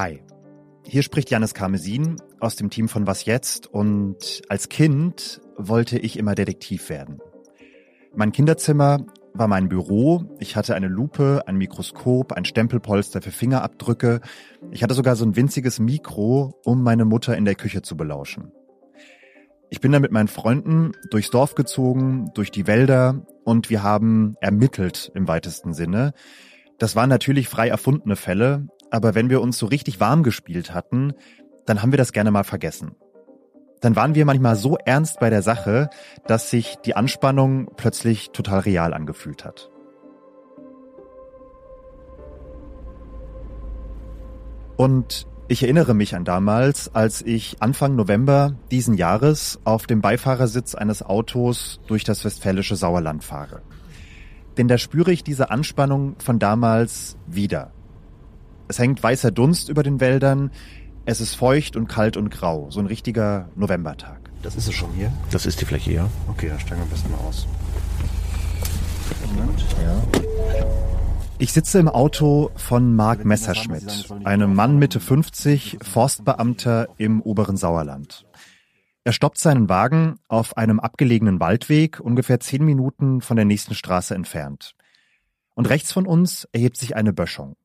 Hi, hier spricht Janis Karmesin aus dem Team von Was Jetzt und als Kind wollte ich immer Detektiv werden. Mein Kinderzimmer war mein Büro, ich hatte eine Lupe, ein Mikroskop, ein Stempelpolster für Fingerabdrücke, ich hatte sogar so ein winziges Mikro, um meine Mutter in der Küche zu belauschen. Ich bin dann mit meinen Freunden durchs Dorf gezogen, durch die Wälder und wir haben ermittelt im weitesten Sinne. Das waren natürlich frei erfundene Fälle, aber wenn wir uns so richtig warm gespielt hatten, dann haben wir das gerne mal vergessen. Dann waren wir manchmal so ernst bei der Sache, dass sich die Anspannung plötzlich total real angefühlt hat. Und ich erinnere mich an damals, als ich Anfang November diesen Jahres auf dem Beifahrersitz eines Autos durch das westfälische Sauerland fahre. Denn da spüre ich diese Anspannung von damals wieder. Es hängt weißer Dunst über den Wäldern. Es ist feucht und kalt und grau. So ein richtiger Novembertag. Das ist es schon hier? Das ist die Fläche, ja. Okay, dann steigen wir ein bisschen aus. Moment. Ja. Ich sitze im Auto von Marc Messerschmidt, einem Mann Mitte 50, Forstbeamter im oberen Sauerland. Er stoppt seinen Wagen auf einem abgelegenen Waldweg, ungefähr zehn Minuten von der nächsten Straße entfernt. Und rechts von uns erhebt sich eine Böschung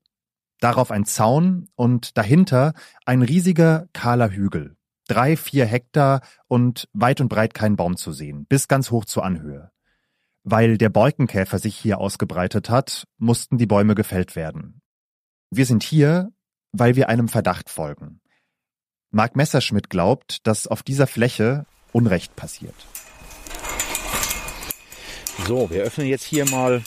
darauf ein Zaun und dahinter ein riesiger kahler Hügel. Drei, vier Hektar und weit und breit kein Baum zu sehen, bis ganz hoch zur Anhöhe. Weil der Borkenkäfer sich hier ausgebreitet hat, mussten die Bäume gefällt werden. Wir sind hier, weil wir einem Verdacht folgen. Mark Messerschmidt glaubt, dass auf dieser Fläche Unrecht passiert. So, wir öffnen jetzt hier mal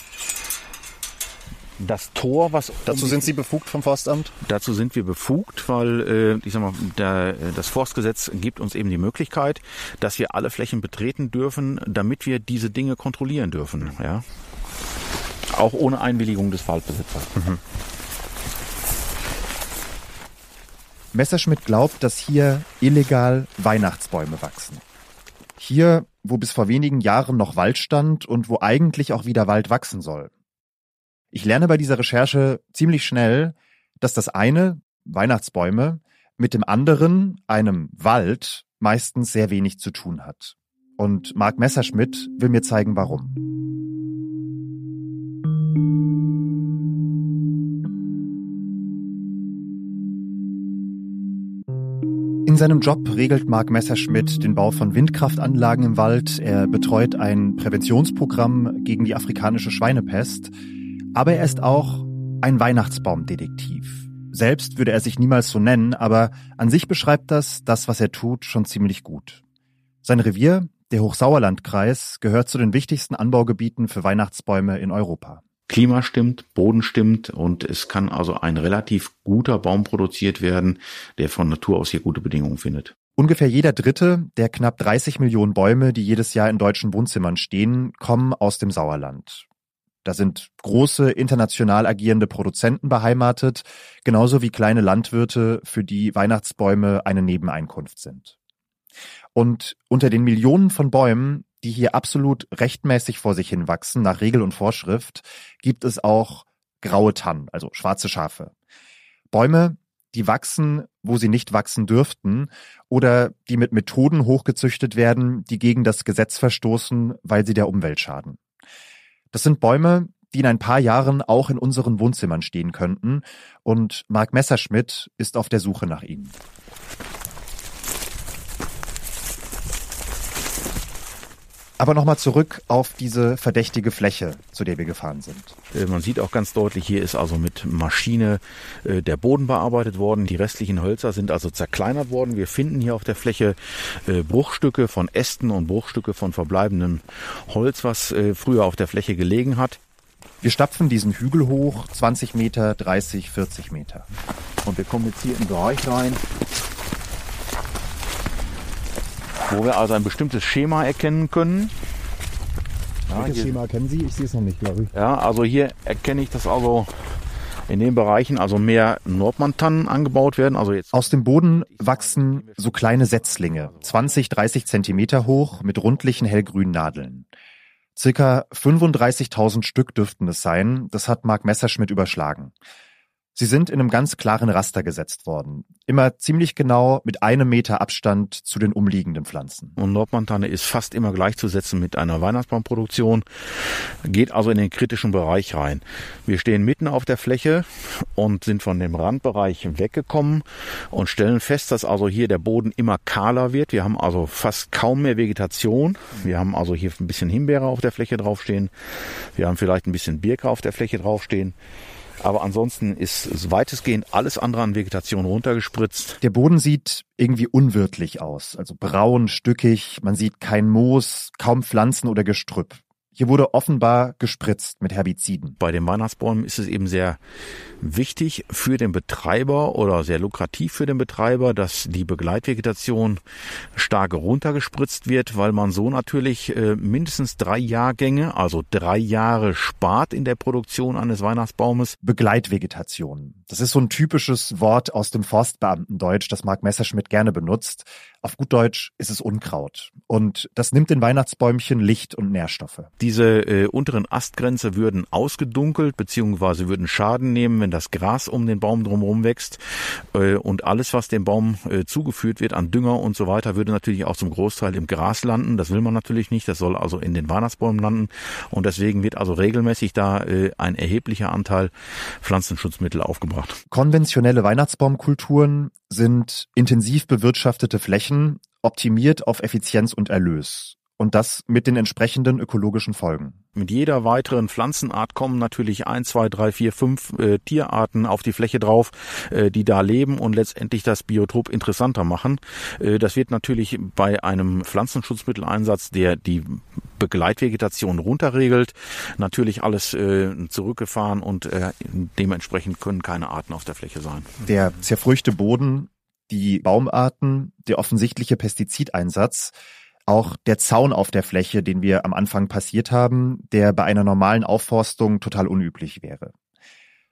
das Tor, was dazu sind Sie befugt vom Forstamt? Dazu sind wir befugt, weil äh, ich sag mal, der, das Forstgesetz gibt uns eben die Möglichkeit, dass wir alle Flächen betreten dürfen, damit wir diese Dinge kontrollieren dürfen. Ja, auch ohne Einwilligung des Waldbesitzers. Mhm. Messerschmidt glaubt, dass hier illegal Weihnachtsbäume wachsen. Hier, wo bis vor wenigen Jahren noch Wald stand und wo eigentlich auch wieder Wald wachsen soll. Ich lerne bei dieser Recherche ziemlich schnell, dass das eine, Weihnachtsbäume, mit dem anderen, einem Wald, meistens sehr wenig zu tun hat. Und Marc Messerschmidt will mir zeigen, warum. In seinem Job regelt Marc Messerschmidt den Bau von Windkraftanlagen im Wald. Er betreut ein Präventionsprogramm gegen die afrikanische Schweinepest. Aber er ist auch ein Weihnachtsbaumdetektiv. Selbst würde er sich niemals so nennen, aber an sich beschreibt das, das, was er tut, schon ziemlich gut. Sein Revier, der Hochsauerlandkreis, gehört zu den wichtigsten Anbaugebieten für Weihnachtsbäume in Europa. Klima stimmt, Boden stimmt und es kann also ein relativ guter Baum produziert werden, der von Natur aus hier gute Bedingungen findet. Ungefähr jeder dritte der knapp 30 Millionen Bäume, die jedes Jahr in deutschen Wohnzimmern stehen, kommen aus dem Sauerland. Da sind große international agierende Produzenten beheimatet, genauso wie kleine Landwirte, für die Weihnachtsbäume eine Nebeneinkunft sind. Und unter den Millionen von Bäumen, die hier absolut rechtmäßig vor sich hin wachsen, nach Regel und Vorschrift, gibt es auch graue Tannen, also schwarze Schafe. Bäume, die wachsen, wo sie nicht wachsen dürften, oder die mit Methoden hochgezüchtet werden, die gegen das Gesetz verstoßen, weil sie der Umwelt schaden. Das sind Bäume, die in ein paar Jahren auch in unseren Wohnzimmern stehen könnten, und Mark Messerschmidt ist auf der Suche nach ihnen. Aber nochmal zurück auf diese verdächtige Fläche, zu der wir gefahren sind. Äh, man sieht auch ganz deutlich, hier ist also mit Maschine äh, der Boden bearbeitet worden. Die restlichen Hölzer sind also zerkleinert worden. Wir finden hier auf der Fläche äh, Bruchstücke von Ästen und Bruchstücke von verbleibendem Holz, was früher auf der Fläche gelegen hat. Wir stapfen diesen Hügel hoch, 20 Meter, 30, 40 Meter. Und wir kommen jetzt hier in den Bereich rein, wo wir also ein bestimmtes Schema erkennen können. Ja, Welches Schema kennen Sie? Ich sehe es noch nicht, glaube ich. Ja, also hier erkenne ich, dass also in den Bereichen also mehr Nordmantannen angebaut werden. Also jetzt Aus dem Boden wachsen so kleine Setzlinge, 20, 30 Zentimeter hoch, mit rundlichen hellgrünen Nadeln. Circa 35.000 Stück dürften es sein, das hat Mark Messerschmidt überschlagen. Sie sind in einem ganz klaren Raster gesetzt worden. Immer ziemlich genau mit einem Meter Abstand zu den umliegenden Pflanzen. Und Nordmontane ist fast immer gleichzusetzen mit einer Weihnachtsbaumproduktion, geht also in den kritischen Bereich rein. Wir stehen mitten auf der Fläche und sind von dem Randbereich weggekommen und stellen fest, dass also hier der Boden immer kahler wird. Wir haben also fast kaum mehr Vegetation. Wir haben also hier ein bisschen Himbeere auf der Fläche draufstehen. Wir haben vielleicht ein bisschen Birke auf der Fläche draufstehen. Aber ansonsten ist weitestgehend alles andere an Vegetation runtergespritzt. Der Boden sieht irgendwie unwirtlich aus, also braun, stückig, man sieht kein Moos, kaum Pflanzen oder Gestrüpp. Hier wurde offenbar gespritzt mit Herbiziden. Bei den Weihnachtsbäumen ist es eben sehr wichtig für den Betreiber oder sehr lukrativ für den Betreiber, dass die Begleitvegetation stark runtergespritzt wird, weil man so natürlich äh, mindestens drei Jahrgänge, also drei Jahre spart in der Produktion eines Weihnachtsbaumes. Begleitvegetation. Das ist so ein typisches Wort aus dem Forstbeamtendeutsch, das Mark Messerschmidt gerne benutzt. Auf gut Deutsch ist es Unkraut. Und das nimmt den Weihnachtsbäumchen Licht und Nährstoffe. Diese äh, unteren Astgrenze würden ausgedunkelt beziehungsweise würden Schaden nehmen, wenn das Gras um den Baum drumherum wächst. Äh, und alles, was dem Baum äh, zugeführt wird an Dünger und so weiter, würde natürlich auch zum Großteil im Gras landen. Das will man natürlich nicht. Das soll also in den Weihnachtsbäumen landen. Und deswegen wird also regelmäßig da äh, ein erheblicher Anteil Pflanzenschutzmittel aufgebracht. Konventionelle Weihnachtsbaumkulturen sind intensiv bewirtschaftete Flächen, optimiert auf Effizienz und Erlös. Und das mit den entsprechenden ökologischen Folgen. Mit jeder weiteren Pflanzenart kommen natürlich ein, zwei, drei, vier, fünf äh, Tierarten auf die Fläche drauf, äh, die da leben und letztendlich das Biotop interessanter machen. Äh, das wird natürlich bei einem Pflanzenschutzmitteleinsatz, der die Begleitvegetation runterregelt, natürlich alles äh, zurückgefahren und äh, dementsprechend können keine Arten auf der Fläche sein. Der zerfrüchte Boden, die Baumarten, der offensichtliche Pestizideinsatz, auch der Zaun auf der Fläche, den wir am Anfang passiert haben, der bei einer normalen Aufforstung total unüblich wäre.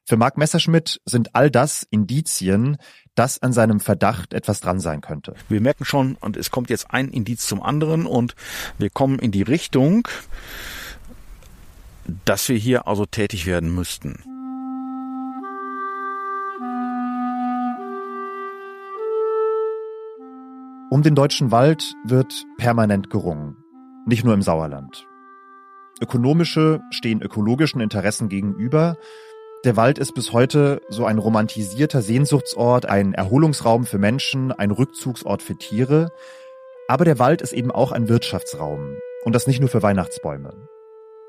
Für Mark Messerschmidt sind all das Indizien, dass an seinem Verdacht etwas dran sein könnte. Wir merken schon, und es kommt jetzt ein Indiz zum anderen und wir kommen in die Richtung, dass wir hier also tätig werden müssten. Um den deutschen Wald wird permanent gerungen. Nicht nur im Sauerland. Ökonomische stehen ökologischen Interessen gegenüber. Der Wald ist bis heute so ein romantisierter Sehnsuchtsort, ein Erholungsraum für Menschen, ein Rückzugsort für Tiere. Aber der Wald ist eben auch ein Wirtschaftsraum. Und das nicht nur für Weihnachtsbäume.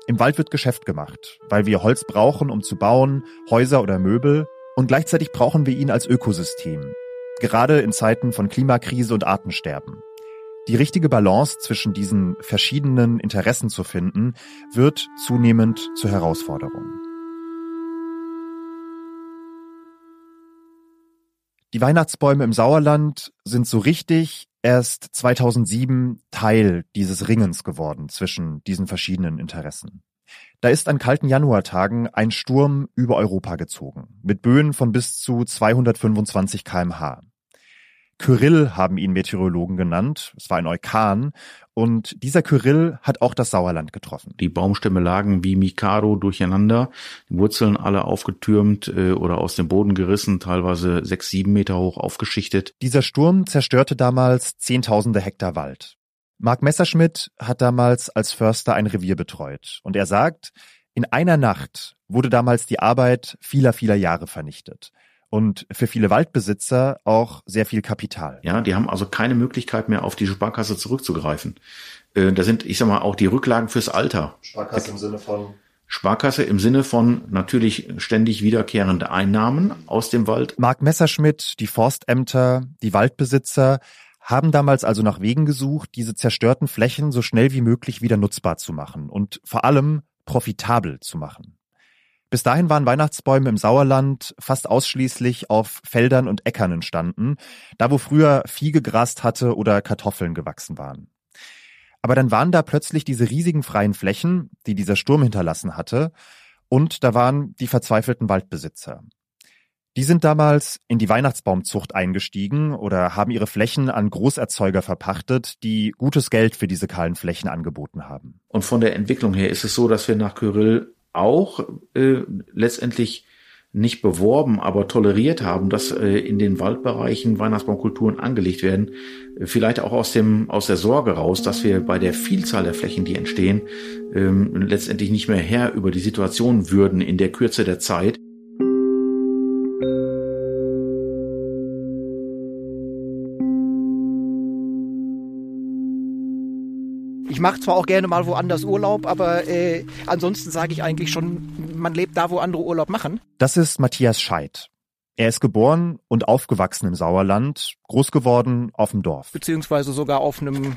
Im Wald wird Geschäft gemacht, weil wir Holz brauchen, um zu bauen, Häuser oder Möbel. Und gleichzeitig brauchen wir ihn als Ökosystem, gerade in Zeiten von Klimakrise und Artensterben. Die richtige Balance zwischen diesen verschiedenen Interessen zu finden, wird zunehmend zur Herausforderung. Die Weihnachtsbäume im Sauerland sind so richtig erst 2007 Teil dieses Ringens geworden zwischen diesen verschiedenen Interessen. Da ist an kalten Januartagen ein Sturm über Europa gezogen, mit Böen von bis zu 225 kmh. Kyrill haben ihn Meteorologen genannt. Es war ein Orkan. Und dieser Kyrill hat auch das Sauerland getroffen. Die Baumstämme lagen wie Mikado durcheinander, die Wurzeln alle aufgetürmt äh, oder aus dem Boden gerissen, teilweise sechs, sieben Meter hoch aufgeschichtet. Dieser Sturm zerstörte damals Zehntausende Hektar Wald. Mark Messerschmidt hat damals als Förster ein Revier betreut. Und er sagt, in einer Nacht wurde damals die Arbeit vieler, vieler Jahre vernichtet und für viele Waldbesitzer auch sehr viel Kapital. Ja, die haben also keine Möglichkeit mehr auf die Sparkasse zurückzugreifen. Äh, da sind, ich sag mal, auch die Rücklagen fürs Alter. Sparkasse im Sinne von Sparkasse im Sinne von natürlich ständig wiederkehrende Einnahmen aus dem Wald. Mark Messerschmidt, die Forstämter, die Waldbesitzer haben damals also nach Wegen gesucht, diese zerstörten Flächen so schnell wie möglich wieder nutzbar zu machen und vor allem profitabel zu machen. Bis dahin waren Weihnachtsbäume im Sauerland fast ausschließlich auf Feldern und Äckern entstanden, da wo früher Vieh gegrast hatte oder Kartoffeln gewachsen waren. Aber dann waren da plötzlich diese riesigen freien Flächen, die dieser Sturm hinterlassen hatte, und da waren die verzweifelten Waldbesitzer. Die sind damals in die Weihnachtsbaumzucht eingestiegen oder haben ihre Flächen an Großerzeuger verpachtet, die gutes Geld für diese kahlen Flächen angeboten haben. Und von der Entwicklung her ist es so, dass wir nach Kyrill auch äh, letztendlich nicht beworben, aber toleriert haben, dass äh, in den Waldbereichen Weihnachtsbaumkulturen angelegt werden. Vielleicht auch aus dem aus der Sorge raus, dass wir bei der Vielzahl der Flächen, die entstehen, ähm, letztendlich nicht mehr Herr über die Situation würden in der Kürze der Zeit. Ich mache zwar auch gerne mal woanders Urlaub, aber äh, ansonsten sage ich eigentlich schon, man lebt da, wo andere Urlaub machen. Das ist Matthias Scheid. Er ist geboren und aufgewachsen im Sauerland, groß geworden auf dem Dorf. Beziehungsweise sogar auf einem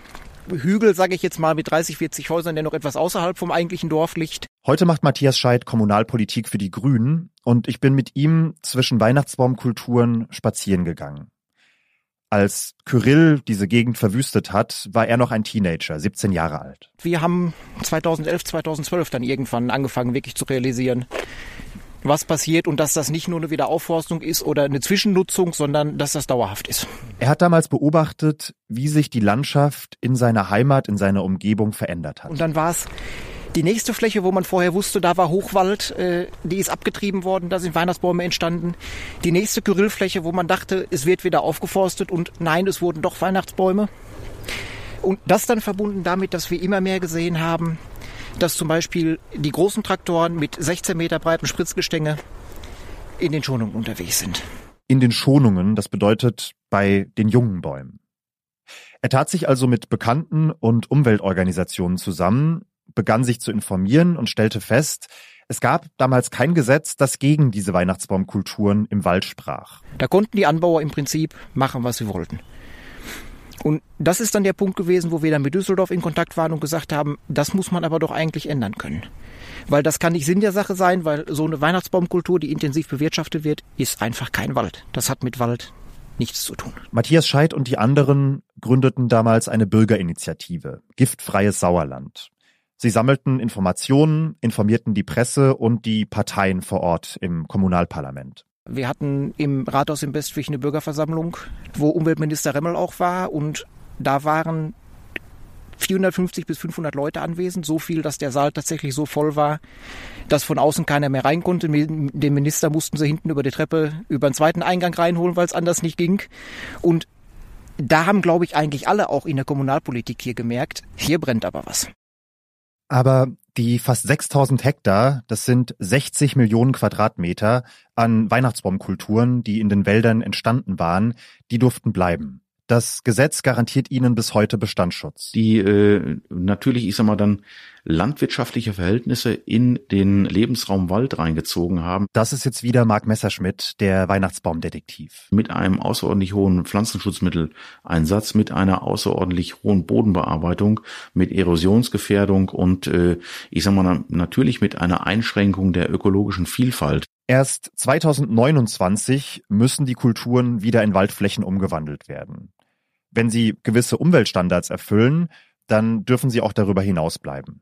Hügel, sage ich jetzt mal, mit 30, 40 Häusern, der noch etwas außerhalb vom eigentlichen Dorf liegt. Heute macht Matthias Scheid Kommunalpolitik für die Grünen und ich bin mit ihm zwischen Weihnachtsbaumkulturen spazieren gegangen. Als Kyrill diese Gegend verwüstet hat, war er noch ein Teenager, 17 Jahre alt. Wir haben 2011, 2012 dann irgendwann angefangen, wirklich zu realisieren, was passiert und dass das nicht nur eine Wiederaufforstung ist oder eine Zwischennutzung, sondern dass das dauerhaft ist. Er hat damals beobachtet, wie sich die Landschaft in seiner Heimat, in seiner Umgebung verändert hat. Und dann war es die nächste Fläche, wo man vorher wusste, da war Hochwald, äh, die ist abgetrieben worden, da sind Weihnachtsbäume entstanden. Die nächste Kyrillfläche, wo man dachte, es wird wieder aufgeforstet und nein, es wurden doch Weihnachtsbäume. Und das dann verbunden damit, dass wir immer mehr gesehen haben, dass zum Beispiel die großen Traktoren mit 16 Meter breiten Spritzgestänge in den Schonungen unterwegs sind. In den Schonungen, das bedeutet bei den jungen Bäumen. Er tat sich also mit Bekannten und Umweltorganisationen zusammen, begann sich zu informieren und stellte fest, es gab damals kein Gesetz, das gegen diese Weihnachtsbaumkulturen im Wald sprach. Da konnten die Anbauer im Prinzip machen, was sie wollten. Und das ist dann der Punkt gewesen, wo wir dann mit Düsseldorf in Kontakt waren und gesagt haben, das muss man aber doch eigentlich ändern können. Weil das kann nicht Sinn der Sache sein, weil so eine Weihnachtsbaumkultur, die intensiv bewirtschaftet wird, ist einfach kein Wald. Das hat mit Wald nichts zu tun. Matthias Scheid und die anderen gründeten damals eine Bürgerinitiative, Giftfreies Sauerland. Sie sammelten Informationen, informierten die Presse und die Parteien vor Ort im Kommunalparlament. Wir hatten im Rathaus in Bestwig eine Bürgerversammlung, wo Umweltminister Remmel auch war und da waren 450 bis 500 Leute anwesend, so viel, dass der Saal tatsächlich so voll war, dass von außen keiner mehr rein konnte. Den Minister mussten sie hinten über die Treppe über den zweiten Eingang reinholen, weil es anders nicht ging. Und da haben, glaube ich, eigentlich alle auch in der Kommunalpolitik hier gemerkt, hier brennt aber was. Aber die fast 6000 Hektar, das sind 60 Millionen Quadratmeter an Weihnachtsbaumkulturen, die in den Wäldern entstanden waren, die durften bleiben. Das Gesetz garantiert ihnen bis heute Bestandsschutz. Die äh, natürlich, ich sag mal dann, landwirtschaftliche Verhältnisse in den Lebensraum Wald reingezogen haben. Das ist jetzt wieder Marc Messerschmidt, der Weihnachtsbaumdetektiv. Mit einem außerordentlich hohen Pflanzenschutzmitteleinsatz, mit einer außerordentlich hohen Bodenbearbeitung, mit Erosionsgefährdung und äh, ich sag mal natürlich mit einer Einschränkung der ökologischen Vielfalt. Erst 2029 müssen die Kulturen wieder in Waldflächen umgewandelt werden. Wenn sie gewisse Umweltstandards erfüllen, dann dürfen sie auch darüber hinaus bleiben.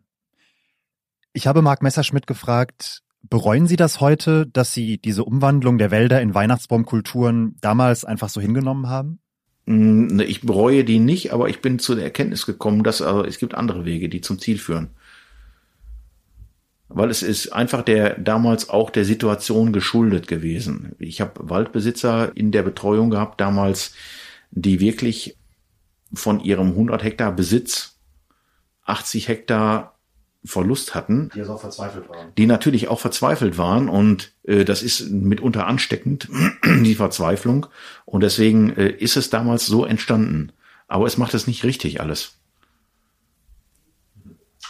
Ich habe Marc Messerschmidt gefragt, bereuen Sie das heute, dass Sie diese Umwandlung der Wälder in Weihnachtsbaumkulturen damals einfach so hingenommen haben? Mm, ne, ich bereue die nicht, aber ich bin zu der Erkenntnis gekommen, dass also, es gibt andere Wege, die zum Ziel führen. Weil es ist einfach der damals auch der Situation geschuldet gewesen. Ich habe Waldbesitzer in der Betreuung gehabt damals, die wirklich von ihrem 100 Hektar Besitz 80 Hektar Verlust hatten. Die also auch verzweifelt waren. Die natürlich auch verzweifelt waren und äh, das ist mitunter ansteckend, die Verzweiflung. Und deswegen äh, ist es damals so entstanden. Aber es macht es nicht richtig alles.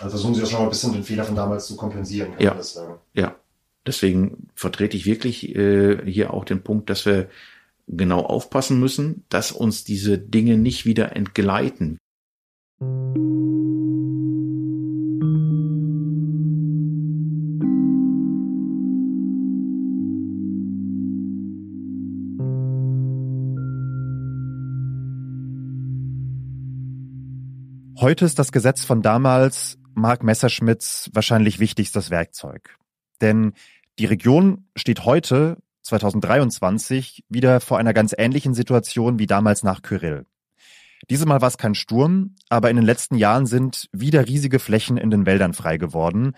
Also versuchen Sie auch schon mal ein bisschen den Fehler von damals zu kompensieren, kann ja. Ja. Deswegen vertrete ich wirklich äh, hier auch den Punkt, dass wir genau aufpassen müssen, dass uns diese Dinge nicht wieder entgleiten. Heute ist das Gesetz von damals Mark Messerschmitts wahrscheinlich wichtigstes Werkzeug. Denn die Region steht heute 2023 wieder vor einer ganz ähnlichen Situation wie damals nach Kyrill. Diesmal war es kein Sturm, aber in den letzten Jahren sind wieder riesige Flächen in den Wäldern frei geworden,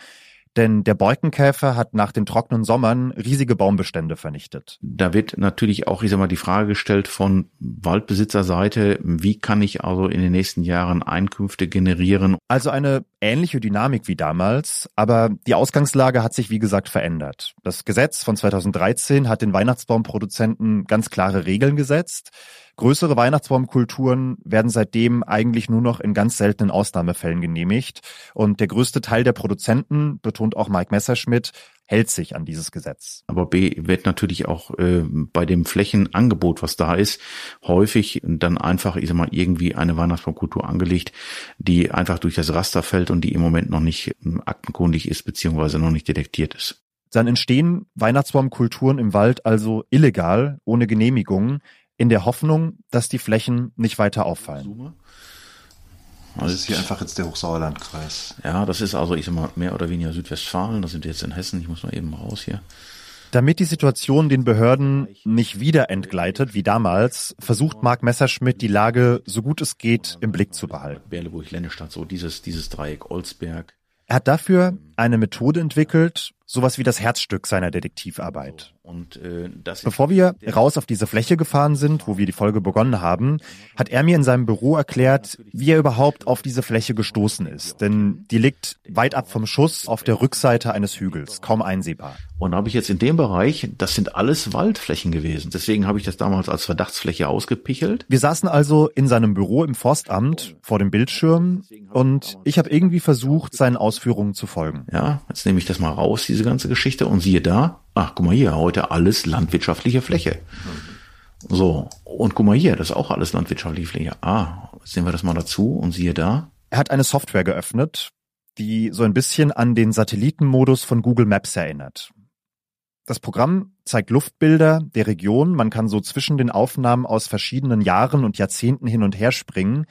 denn der Borkenkäfer hat nach den trockenen Sommern riesige Baumbestände vernichtet. Da wird natürlich auch, ich sag mal, die Frage gestellt von Waldbesitzerseite, wie kann ich also in den nächsten Jahren Einkünfte generieren? Also eine ähnliche Dynamik wie damals, aber die Ausgangslage hat sich wie gesagt verändert. Das Gesetz von 2013 hat den Weihnachtsbaumproduzenten ganz klare Regeln gesetzt. Größere Weihnachtsbaumkulturen werden seitdem eigentlich nur noch in ganz seltenen Ausnahmefällen genehmigt. Und der größte Teil der Produzenten, betont auch Mike Messerschmidt, hält sich an dieses Gesetz. Aber B wird natürlich auch äh, bei dem Flächenangebot, was da ist, häufig dann einfach, ich sag mal, irgendwie eine Weihnachtsbaumkultur angelegt, die einfach durch das Raster fällt und die im Moment noch nicht ähm, aktenkundig ist, beziehungsweise noch nicht detektiert ist. Dann entstehen Weihnachtsbaumkulturen im Wald also illegal, ohne Genehmigung, in der Hoffnung, dass die Flächen nicht weiter auffallen. Das ist hier einfach jetzt der Hochsauerlandkreis. Ja, das ist also, ich sag mal, mehr oder weniger Südwestfalen. Da sind wir jetzt in Hessen. Ich muss mal eben raus hier. Damit die Situation den Behörden nicht wieder entgleitet wie damals, versucht Mark Messerschmidt die Lage so gut es geht im Blick zu behalten. Berleburg, Lennestadt, so dieses, dieses Dreieck Olsberg. Er hat dafür eine Methode entwickelt, sowas wie das Herzstück seiner Detektivarbeit. Und, äh, das Bevor wir raus auf diese Fläche gefahren sind, wo wir die Folge begonnen haben, hat er mir in seinem Büro erklärt, wie er überhaupt auf diese Fläche gestoßen ist. Denn die liegt weit ab vom Schuss auf der Rückseite eines Hügels, kaum einsehbar. Und habe ich jetzt in dem Bereich, das sind alles Waldflächen gewesen. Deswegen habe ich das damals als Verdachtsfläche ausgepichelt. Wir saßen also in seinem Büro im Forstamt vor dem Bildschirm und ich habe irgendwie versucht, seinen Ausführungen zu folgen. Ja, jetzt nehme ich das mal raus, diese ganze Geschichte, und siehe da, ach, guck mal hier, heute alles landwirtschaftliche Fläche. So, und guck mal hier, das ist auch alles landwirtschaftliche Fläche. Ah, jetzt nehmen wir das mal dazu und siehe da. Er hat eine Software geöffnet, die so ein bisschen an den Satellitenmodus von Google Maps erinnert. Das Programm zeigt Luftbilder der Region, man kann so zwischen den Aufnahmen aus verschiedenen Jahren und Jahrzehnten hin und her springen,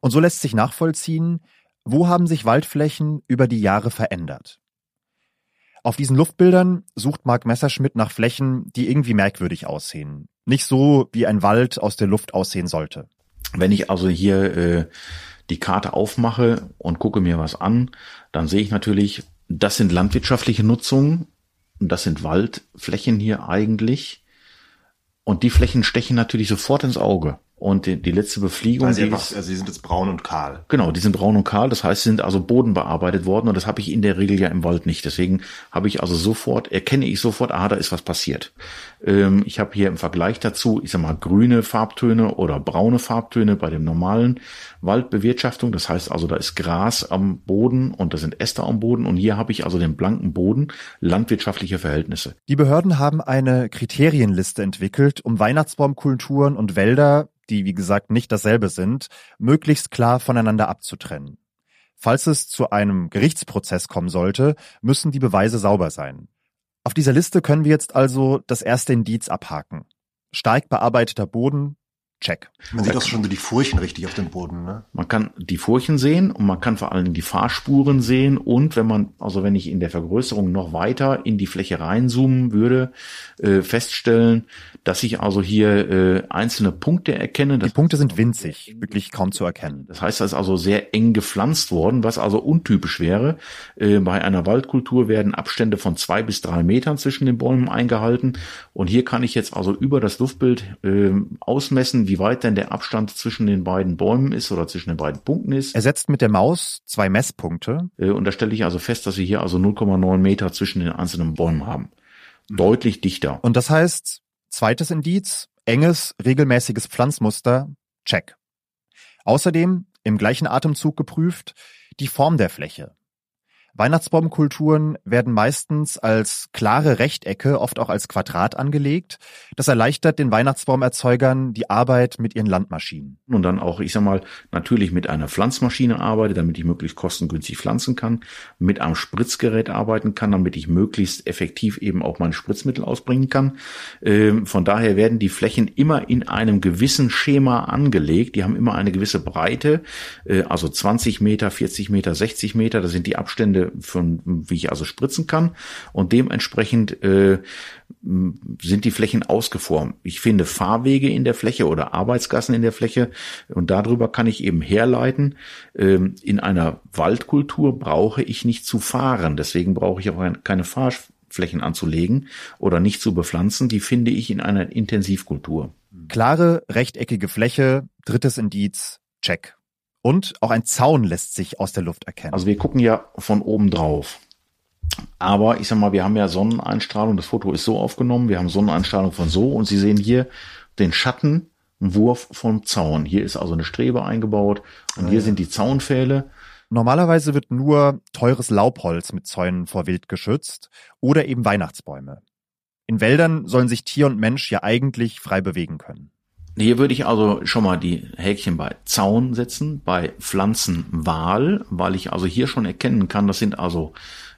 und so lässt sich nachvollziehen, wo haben sich Waldflächen über die Jahre verändert. Auf diesen Luftbildern sucht Mark Messerschmidt nach Flächen, die irgendwie merkwürdig aussehen. Nicht so, wie ein Wald aus der Luft aussehen sollte. Wenn ich also hier äh, die Karte aufmache und gucke mir was an, dann sehe ich natürlich, das sind landwirtschaftliche Nutzungen das sind Waldflächen hier eigentlich. Und die Flächen stechen natürlich sofort ins Auge. Und die, die letzte Befliegung. Also, die einfach, ist, also die sind jetzt braun und kahl. Genau, die sind braun und kahl, das heißt, sie sind also bodenbearbeitet worden und das habe ich in der Regel ja im Wald nicht. Deswegen habe ich also sofort, erkenne ich sofort, ah, da ist was passiert. Ähm, ich habe hier im Vergleich dazu, ich sag mal, grüne Farbtöne oder braune Farbtöne bei dem normalen Waldbewirtschaftung. Das heißt also, da ist Gras am Boden und da sind Äste am Boden und hier habe ich also den blanken Boden, landwirtschaftliche Verhältnisse. Die Behörden haben eine Kriterienliste entwickelt, um Weihnachtsbaumkulturen und Wälder die wie gesagt nicht dasselbe sind, möglichst klar voneinander abzutrennen. Falls es zu einem Gerichtsprozess kommen sollte, müssen die Beweise sauber sein. Auf dieser Liste können wir jetzt also das erste Indiz abhaken. Stark bearbeiteter Boden, check. Man sieht auch schon so die Furchen richtig auf dem Boden, ne? Man kann die Furchen sehen und man kann vor allen Dingen die Fahrspuren sehen und wenn man, also wenn ich in der Vergrößerung noch weiter in die Fläche reinzoomen würde, äh, feststellen, dass ich also hier äh, einzelne Punkte erkenne. Die Punkte sind winzig, wirklich kaum zu erkennen. Das heißt, das ist also sehr eng gepflanzt worden, was also untypisch wäre. Äh, bei einer Waldkultur werden Abstände von zwei bis drei Metern zwischen den Bäumen eingehalten und hier kann ich jetzt also über das Luftbild äh, ausmessen, wie weit denn der Abstand zwischen den beiden Bäumen ist oder zwischen den beiden Punkten ist. Er setzt mit der Maus zwei Messpunkte. Äh, und da stelle ich also fest, dass wir hier also 0,9 Meter zwischen den einzelnen Bäumen haben. Deutlich dichter. Und das heißt, zweites Indiz, enges, regelmäßiges Pflanzmuster, check. Außerdem, im gleichen Atemzug geprüft, die Form der Fläche. Weihnachtsbaumkulturen werden meistens als klare Rechtecke, oft auch als Quadrat angelegt. Das erleichtert den Weihnachtsbaumerzeugern die Arbeit mit ihren Landmaschinen. Und dann auch, ich sag mal, natürlich mit einer Pflanzmaschine arbeite, damit ich möglichst kostengünstig pflanzen kann, mit einem Spritzgerät arbeiten kann, damit ich möglichst effektiv eben auch mein Spritzmittel ausbringen kann. Ähm, von daher werden die Flächen immer in einem gewissen Schema angelegt. Die haben immer eine gewisse Breite, äh, also 20 Meter, 40 Meter, 60 Meter. Das sind die Abstände von wie ich also spritzen kann. Und dementsprechend äh, sind die Flächen ausgeformt. Ich finde Fahrwege in der Fläche oder Arbeitsgassen in der Fläche. Und darüber kann ich eben herleiten, ähm, in einer Waldkultur brauche ich nicht zu fahren, deswegen brauche ich auch keine Fahrflächen anzulegen oder nicht zu bepflanzen, die finde ich in einer Intensivkultur. Klare, rechteckige Fläche, drittes Indiz, check. Und auch ein Zaun lässt sich aus der Luft erkennen. Also wir gucken ja von oben drauf. Aber ich sag mal, wir haben ja Sonneneinstrahlung, das Foto ist so aufgenommen, wir haben Sonneneinstrahlung von so und Sie sehen hier den Schattenwurf vom Zaun. Hier ist also eine Strebe eingebaut und ah, hier ja. sind die Zaunpfähle. Normalerweise wird nur teures Laubholz mit Zäunen vor Wild geschützt oder eben Weihnachtsbäume. In Wäldern sollen sich Tier und Mensch ja eigentlich frei bewegen können. Hier würde ich also schon mal die Häkchen bei Zaun setzen, bei Pflanzenwahl, weil ich also hier schon erkennen kann, das sind also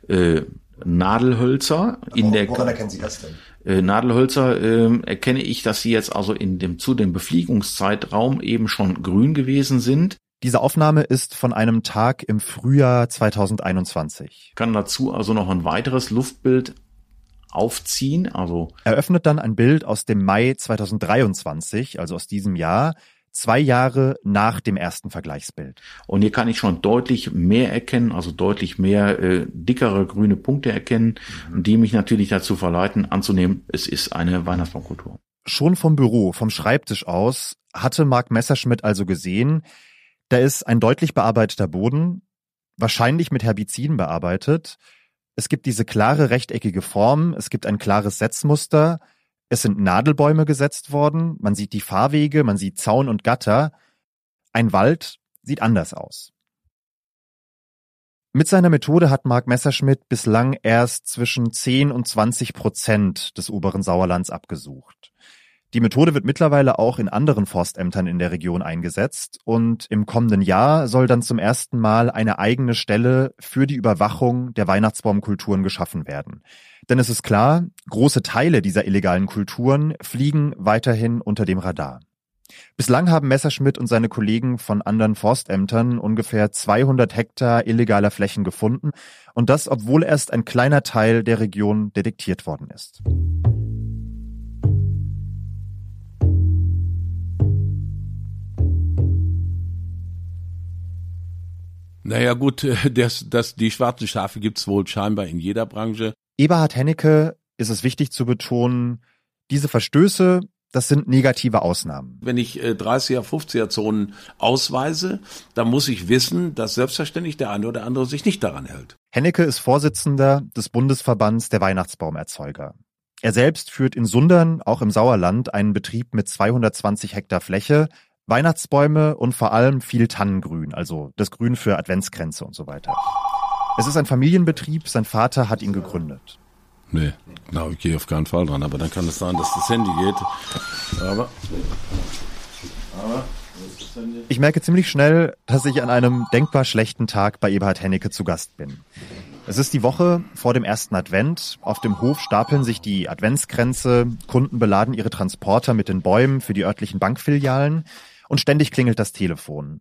äh, Nadelhölzer. in der, woran erkennen Sie das denn? Äh, Nadelhölzer äh, erkenne ich, dass sie jetzt also in dem zu dem Befliegungszeitraum eben schon grün gewesen sind. Diese Aufnahme ist von einem Tag im Frühjahr 2021. Kann dazu also noch ein weiteres Luftbild aufziehen. Also eröffnet dann ein Bild aus dem Mai 2023, also aus diesem Jahr, zwei Jahre nach dem ersten Vergleichsbild. Und hier kann ich schon deutlich mehr erkennen, also deutlich mehr äh, dickere grüne Punkte erkennen, mhm. die mich natürlich dazu verleiten, anzunehmen, es ist eine Weihnachtsbaumkultur. Schon vom Büro, vom Schreibtisch aus, hatte Mark Messerschmidt also gesehen, da ist ein deutlich bearbeiteter Boden, wahrscheinlich mit Herbiziden bearbeitet, es gibt diese klare rechteckige Form, es gibt ein klares Setzmuster, es sind Nadelbäume gesetzt worden, man sieht die Fahrwege, man sieht Zaun und Gatter. Ein Wald sieht anders aus. Mit seiner Methode hat Mark Messerschmidt bislang erst zwischen 10 und 20 Prozent des oberen Sauerlands abgesucht. Die Methode wird mittlerweile auch in anderen Forstämtern in der Region eingesetzt und im kommenden Jahr soll dann zum ersten Mal eine eigene Stelle für die Überwachung der Weihnachtsbaumkulturen geschaffen werden. Denn es ist klar, große Teile dieser illegalen Kulturen fliegen weiterhin unter dem Radar. Bislang haben Messerschmidt und seine Kollegen von anderen Forstämtern ungefähr 200 Hektar illegaler Flächen gefunden und das, obwohl erst ein kleiner Teil der Region detektiert worden ist. Naja gut, das, das, die schwarzen Schafe gibt's wohl scheinbar in jeder Branche. Eberhard Hennecke ist es wichtig zu betonen, diese Verstöße, das sind negative Ausnahmen. Wenn ich äh, 30er, 50er Zonen ausweise, dann muss ich wissen, dass selbstverständlich der eine oder andere sich nicht daran hält. Hennecke ist Vorsitzender des Bundesverbands der Weihnachtsbaumerzeuger. Er selbst führt in Sundern, auch im Sauerland, einen Betrieb mit 220 Hektar Fläche, Weihnachtsbäume und vor allem viel Tannengrün, also das Grün für Adventskränze und so weiter. Es ist ein Familienbetrieb, sein Vater hat ihn gegründet. Nee, glaube ich gehe auf keinen Fall dran, aber dann kann es sein, dass das Handy geht. Aber. aber ich merke ziemlich schnell, dass ich an einem denkbar schlechten Tag bei Eberhard Hennecke zu Gast bin. Es ist die Woche vor dem ersten Advent. Auf dem Hof stapeln sich die Adventskränze. Kunden beladen ihre Transporter mit den Bäumen für die örtlichen Bankfilialen und ständig klingelt das Telefon.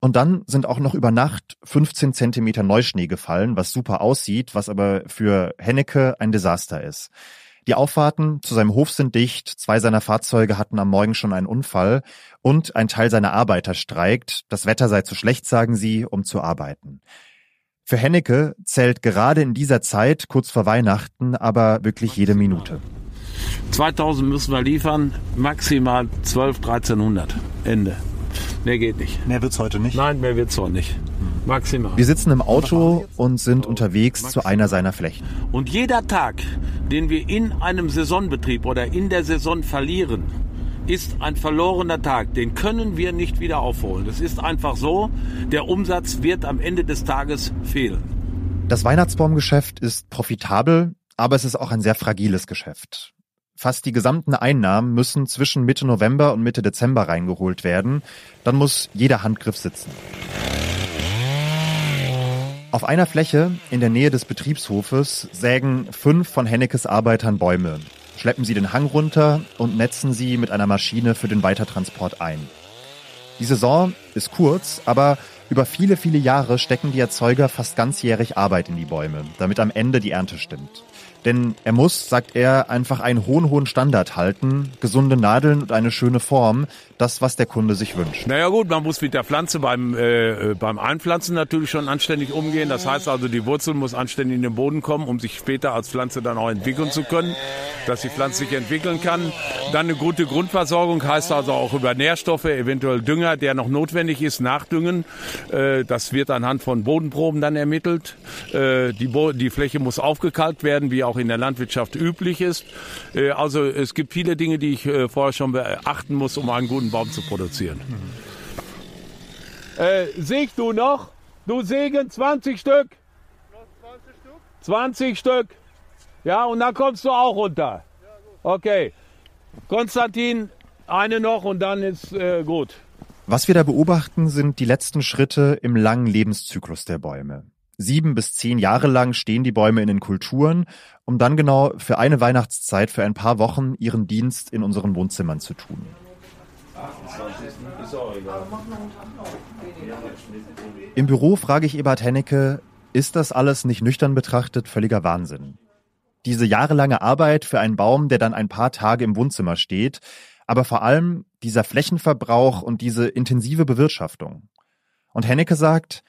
Und dann sind auch noch über Nacht 15 Zentimeter Neuschnee gefallen, was super aussieht, was aber für Hennecke ein Desaster ist. Die Auffahrten zu seinem Hof sind dicht, zwei seiner Fahrzeuge hatten am Morgen schon einen Unfall und ein Teil seiner Arbeiter streikt. Das Wetter sei zu schlecht, sagen sie, um zu arbeiten. Für Hennecke zählt gerade in dieser Zeit, kurz vor Weihnachten, aber wirklich jede Minute. 2000 müssen wir liefern, maximal 12, 1300. Ende. Mehr geht nicht. Mehr wird's heute nicht? Nein, mehr wird's heute nicht. Maximal. Wir sitzen im Auto und sind unterwegs zu einer seiner Flächen. Und jeder Tag, den wir in einem Saisonbetrieb oder in der Saison verlieren, ist ein verlorener Tag. Den können wir nicht wieder aufholen. Es ist einfach so, der Umsatz wird am Ende des Tages fehlen. Das Weihnachtsbaumgeschäft ist profitabel, aber es ist auch ein sehr fragiles Geschäft. Fast die gesamten Einnahmen müssen zwischen Mitte November und Mitte Dezember reingeholt werden. Dann muss jeder Handgriff sitzen. Auf einer Fläche in der Nähe des Betriebshofes sägen fünf von Hennekes Arbeitern Bäume, schleppen sie den Hang runter und netzen sie mit einer Maschine für den Weitertransport ein. Die Saison ist kurz, aber über viele, viele Jahre stecken die Erzeuger fast ganzjährig Arbeit in die Bäume, damit am Ende die Ernte stimmt. Denn er muss, sagt er, einfach einen hohen, hohen Standard halten, gesunde Nadeln und eine schöne Form, das, was der Kunde sich wünscht. Naja gut, man muss mit der Pflanze beim, äh, äh, beim Einpflanzen natürlich schon anständig umgehen. Das heißt also, die Wurzel muss anständig in den Boden kommen, um sich später als Pflanze dann auch entwickeln zu können, dass die Pflanze sich entwickeln kann. Dann eine gute Grundversorgung heißt also auch über Nährstoffe, eventuell Dünger, der noch notwendig ist, nachdüngen. Äh, das wird anhand von Bodenproben dann ermittelt. Äh, die, Bo die Fläche muss aufgekalkt werden, wie auch in der Landwirtschaft üblich ist. Äh, also es gibt viele Dinge, die ich äh, vorher schon beachten muss, um einen guten Baum zu produzieren. Äh, sägst du noch? Du sägen 20 Stück? 20 Stück? Ja, und dann kommst du auch runter. Okay. Konstantin, eine noch und dann ist äh, gut. Was wir da beobachten, sind die letzten Schritte im langen Lebenszyklus der Bäume. Sieben bis zehn Jahre lang stehen die Bäume in den Kulturen, um dann genau für eine Weihnachtszeit für ein paar Wochen ihren Dienst in unseren Wohnzimmern zu tun. Im Büro frage ich Ebert Hennecke, ist das alles nicht nüchtern betrachtet völliger Wahnsinn? Diese jahrelange Arbeit für einen Baum, der dann ein paar Tage im Wohnzimmer steht, aber vor allem dieser Flächenverbrauch und diese intensive Bewirtschaftung. Und Hennecke sagt,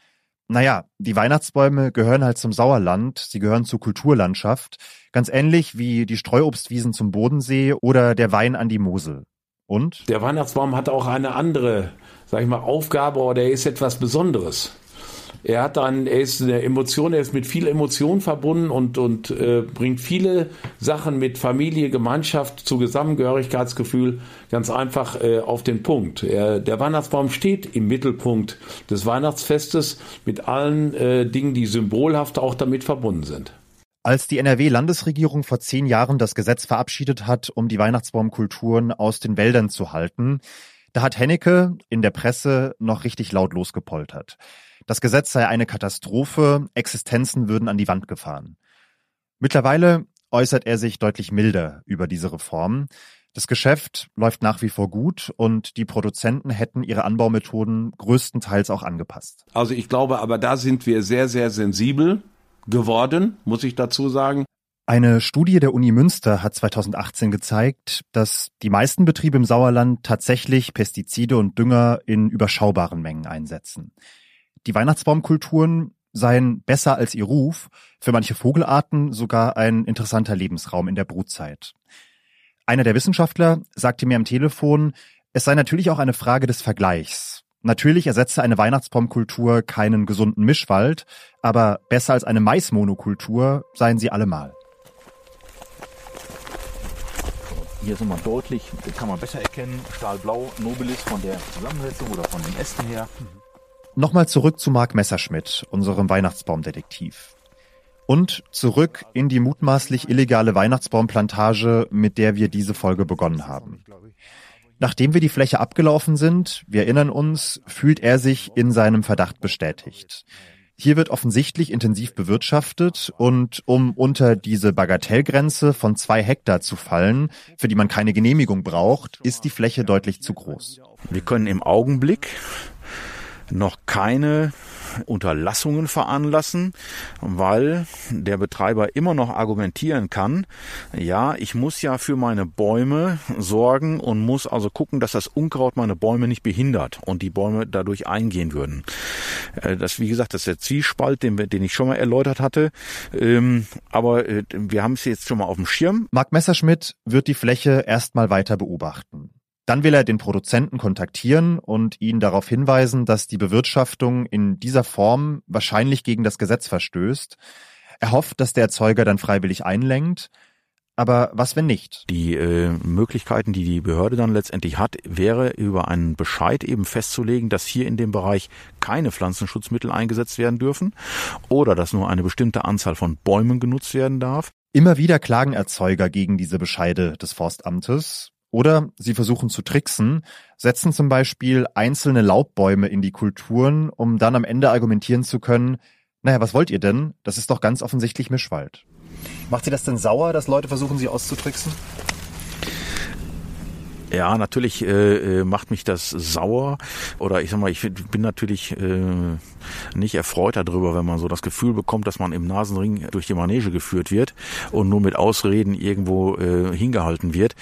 naja, die Weihnachtsbäume gehören halt zum Sauerland, sie gehören zur Kulturlandschaft, ganz ähnlich wie die Streuobstwiesen zum Bodensee oder der Wein an die Mosel. Und? Der Weihnachtsbaum hat auch eine andere, sag ich mal, Aufgabe oder er ist etwas Besonderes. Er hat dann, er ist eine Emotion, er ist mit viel Emotion verbunden und, und äh, bringt viele Sachen mit Familie, Gemeinschaft, zu Zusammengehörigkeitsgefühl ganz einfach äh, auf den Punkt. Er, der Weihnachtsbaum steht im Mittelpunkt des Weihnachtsfestes mit allen äh, Dingen, die symbolhaft auch damit verbunden sind. Als die NRW-Landesregierung vor zehn Jahren das Gesetz verabschiedet hat, um die Weihnachtsbaumkulturen aus den Wäldern zu halten, da hat Hennecke in der Presse noch richtig laut losgepoltert. Das Gesetz sei eine Katastrophe, Existenzen würden an die Wand gefahren. Mittlerweile äußert er sich deutlich milder über diese Reform. Das Geschäft läuft nach wie vor gut und die Produzenten hätten ihre Anbaumethoden größtenteils auch angepasst. Also ich glaube, aber da sind wir sehr, sehr sensibel geworden, muss ich dazu sagen. Eine Studie der Uni Münster hat 2018 gezeigt, dass die meisten Betriebe im Sauerland tatsächlich Pestizide und Dünger in überschaubaren Mengen einsetzen. Die Weihnachtsbaumkulturen seien besser als ihr Ruf, für manche Vogelarten sogar ein interessanter Lebensraum in der Brutzeit. Einer der Wissenschaftler sagte mir am Telefon, es sei natürlich auch eine Frage des Vergleichs. Natürlich ersetze eine Weihnachtsbaumkultur keinen gesunden Mischwald, aber besser als eine Maismonokultur seien sie allemal. Hier sind wir deutlich, kann man besser erkennen, Stahlblau, Nobilis von der Zusammensetzung oder von den Ästen her. Nochmal zurück zu Marc Messerschmidt, unserem Weihnachtsbaumdetektiv. Und zurück in die mutmaßlich illegale Weihnachtsbaumplantage, mit der wir diese Folge begonnen haben. Nachdem wir die Fläche abgelaufen sind, wir erinnern uns, fühlt er sich in seinem Verdacht bestätigt. Hier wird offensichtlich intensiv bewirtschaftet und um unter diese Bagatellgrenze von zwei Hektar zu fallen, für die man keine Genehmigung braucht, ist die Fläche deutlich zu groß. Wir können im Augenblick noch keine Unterlassungen veranlassen, weil der Betreiber immer noch argumentieren kann, ja, ich muss ja für meine Bäume sorgen und muss also gucken, dass das Unkraut meine Bäume nicht behindert und die Bäume dadurch eingehen würden. Äh, das, wie gesagt, das ist der Zwiespalt, den, den ich schon mal erläutert hatte. Ähm, aber äh, wir haben es jetzt schon mal auf dem Schirm. Marc Messerschmidt wird die Fläche erstmal weiter beobachten. Dann will er den Produzenten kontaktieren und ihn darauf hinweisen, dass die Bewirtschaftung in dieser Form wahrscheinlich gegen das Gesetz verstößt. Er hofft, dass der Erzeuger dann freiwillig einlenkt. Aber was, wenn nicht? Die äh, Möglichkeiten, die die Behörde dann letztendlich hat, wäre über einen Bescheid eben festzulegen, dass hier in dem Bereich keine Pflanzenschutzmittel eingesetzt werden dürfen oder dass nur eine bestimmte Anzahl von Bäumen genutzt werden darf. Immer wieder klagen Erzeuger gegen diese Bescheide des Forstamtes. Oder sie versuchen zu tricksen, setzen zum Beispiel einzelne Laubbäume in die Kulturen, um dann am Ende argumentieren zu können, naja, was wollt ihr denn? Das ist doch ganz offensichtlich Mischwald. Macht Sie das denn sauer, dass Leute versuchen, Sie auszutricksen? Ja, natürlich äh, äh, macht mich das sauer oder ich sag mal, ich bin natürlich äh, nicht erfreut darüber, wenn man so das Gefühl bekommt, dass man im Nasenring durch die Manege geführt wird und nur mit Ausreden irgendwo äh, hingehalten wird.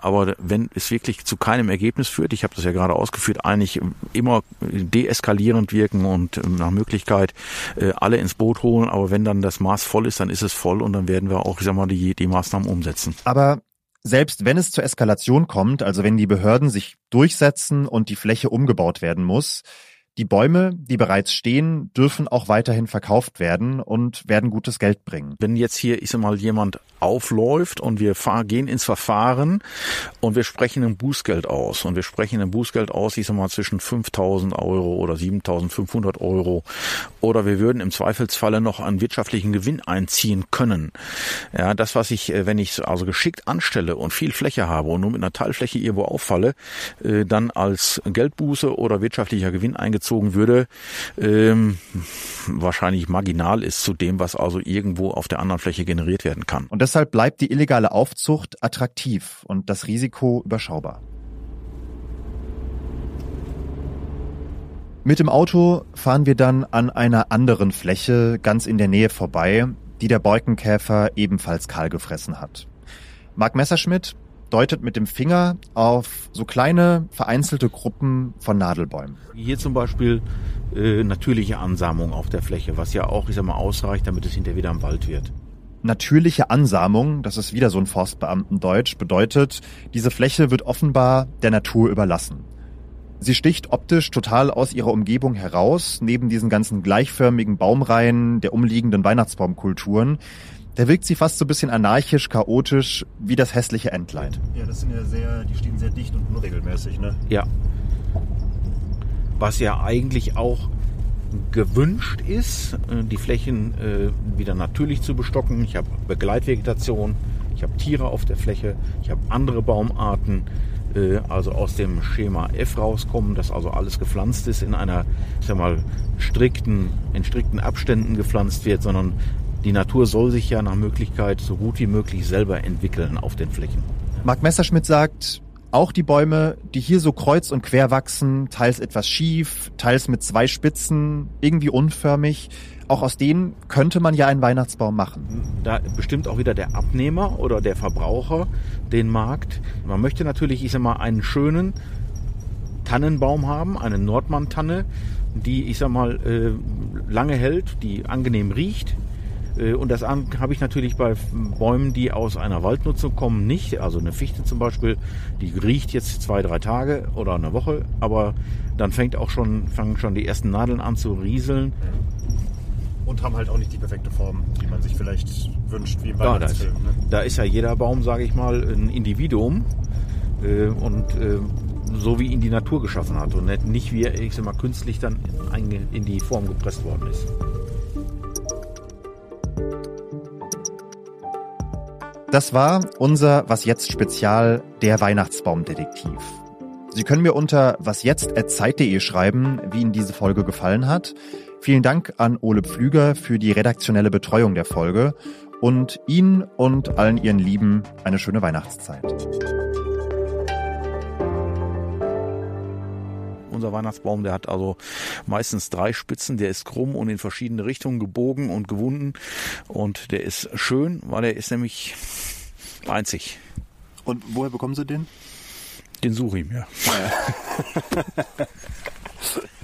Aber wenn es wirklich zu keinem Ergebnis führt, ich habe das ja gerade ausgeführt, eigentlich immer deeskalierend wirken und äh, nach Möglichkeit äh, alle ins Boot holen. Aber wenn dann das Maß voll ist, dann ist es voll und dann werden wir auch, ich sag mal, die, die Maßnahmen umsetzen. Aber selbst wenn es zur Eskalation kommt, also wenn die Behörden sich durchsetzen und die Fläche umgebaut werden muss, die Bäume, die bereits stehen, dürfen auch weiterhin verkauft werden und werden gutes Geld bringen. Wenn jetzt hier, ich sag mal, jemand aufläuft und wir fahren, gehen ins Verfahren und wir sprechen ein Bußgeld aus und wir sprechen ein Bußgeld aus, ich sag mal, zwischen 5000 Euro oder 7500 Euro oder wir würden im Zweifelsfalle noch einen wirtschaftlichen Gewinn einziehen können. Ja, das, was ich, äh, wenn ich also geschickt anstelle und viel Fläche habe und nur mit einer Teilfläche irgendwo auffalle, äh, dann als Geldbuße oder wirtschaftlicher Gewinn eingezogen gezogen würde, ähm, wahrscheinlich marginal ist zu dem, was also irgendwo auf der anderen Fläche generiert werden kann. Und deshalb bleibt die illegale Aufzucht attraktiv und das Risiko überschaubar. Mit dem Auto fahren wir dann an einer anderen Fläche ganz in der Nähe vorbei, die der Borkenkäfer ebenfalls kahl gefressen hat. Marc Messerschmidt deutet mit dem Finger auf so kleine vereinzelte Gruppen von Nadelbäumen. Hier zum Beispiel äh, natürliche Ansamung auf der Fläche, was ja auch, ich sag mal, ausreicht, damit es hinterher wieder am Wald wird. Natürliche Ansamung, das ist wieder so ein Forstbeamtendeutsch, bedeutet, diese Fläche wird offenbar der Natur überlassen. Sie sticht optisch total aus ihrer Umgebung heraus, neben diesen ganzen gleichförmigen Baumreihen der umliegenden Weihnachtsbaumkulturen, da wirkt sie fast so ein bisschen anarchisch, chaotisch, wie das hässliche Entlein. Ja, das sind ja sehr, die stehen sehr dicht und unregelmäßig, ne? Ja. Was ja eigentlich auch gewünscht ist, äh, die Flächen äh, wieder natürlich zu bestocken. Ich habe Begleitvegetation, ich habe Tiere auf der Fläche, ich habe andere Baumarten, äh, also aus dem Schema F rauskommen, dass also alles gepflanzt ist, in einer, ich sag mal, strikten, in strikten Abständen gepflanzt wird, sondern die Natur soll sich ja nach Möglichkeit so gut wie möglich selber entwickeln auf den Flächen. Marc Messerschmidt sagt, auch die Bäume, die hier so kreuz und quer wachsen, teils etwas schief, teils mit zwei Spitzen, irgendwie unförmig, auch aus denen könnte man ja einen Weihnachtsbaum machen. Da bestimmt auch wieder der Abnehmer oder der Verbraucher den Markt. Man möchte natürlich, ich sag mal, einen schönen Tannenbaum haben, eine Nordmann-Tanne, die, ich sag mal, äh, lange hält, die angenehm riecht, und das habe ich natürlich bei Bäumen, die aus einer Waldnutzung kommen, nicht. Also eine Fichte zum Beispiel, die riecht jetzt zwei, drei Tage oder eine Woche, aber dann fängt auch schon, fangen schon die ersten Nadeln an zu rieseln. Und haben halt auch nicht die perfekte Form, die man sich vielleicht wünscht, wie im ja, da, ist, ne? da ist ja jeder Baum, sage ich mal, ein Individuum. Äh, und äh, so wie ihn die Natur geschaffen hat und nicht wie er, ich sag mal, künstlich dann in die Form gepresst worden ist. Das war unser Was jetzt Spezial, der Weihnachtsbaumdetektiv. Sie können mir unter wasjetzt.zeit.de schreiben, wie Ihnen diese Folge gefallen hat. Vielen Dank an Ole Pflüger für die redaktionelle Betreuung der Folge und Ihnen und allen Ihren Lieben eine schöne Weihnachtszeit. Unser Weihnachtsbaum, der hat also meistens drei Spitzen, der ist krumm und in verschiedene Richtungen gebogen und gewunden und der ist schön, weil er ist nämlich einzig. Und woher bekommen Sie den? Den suche ich mir. Ja.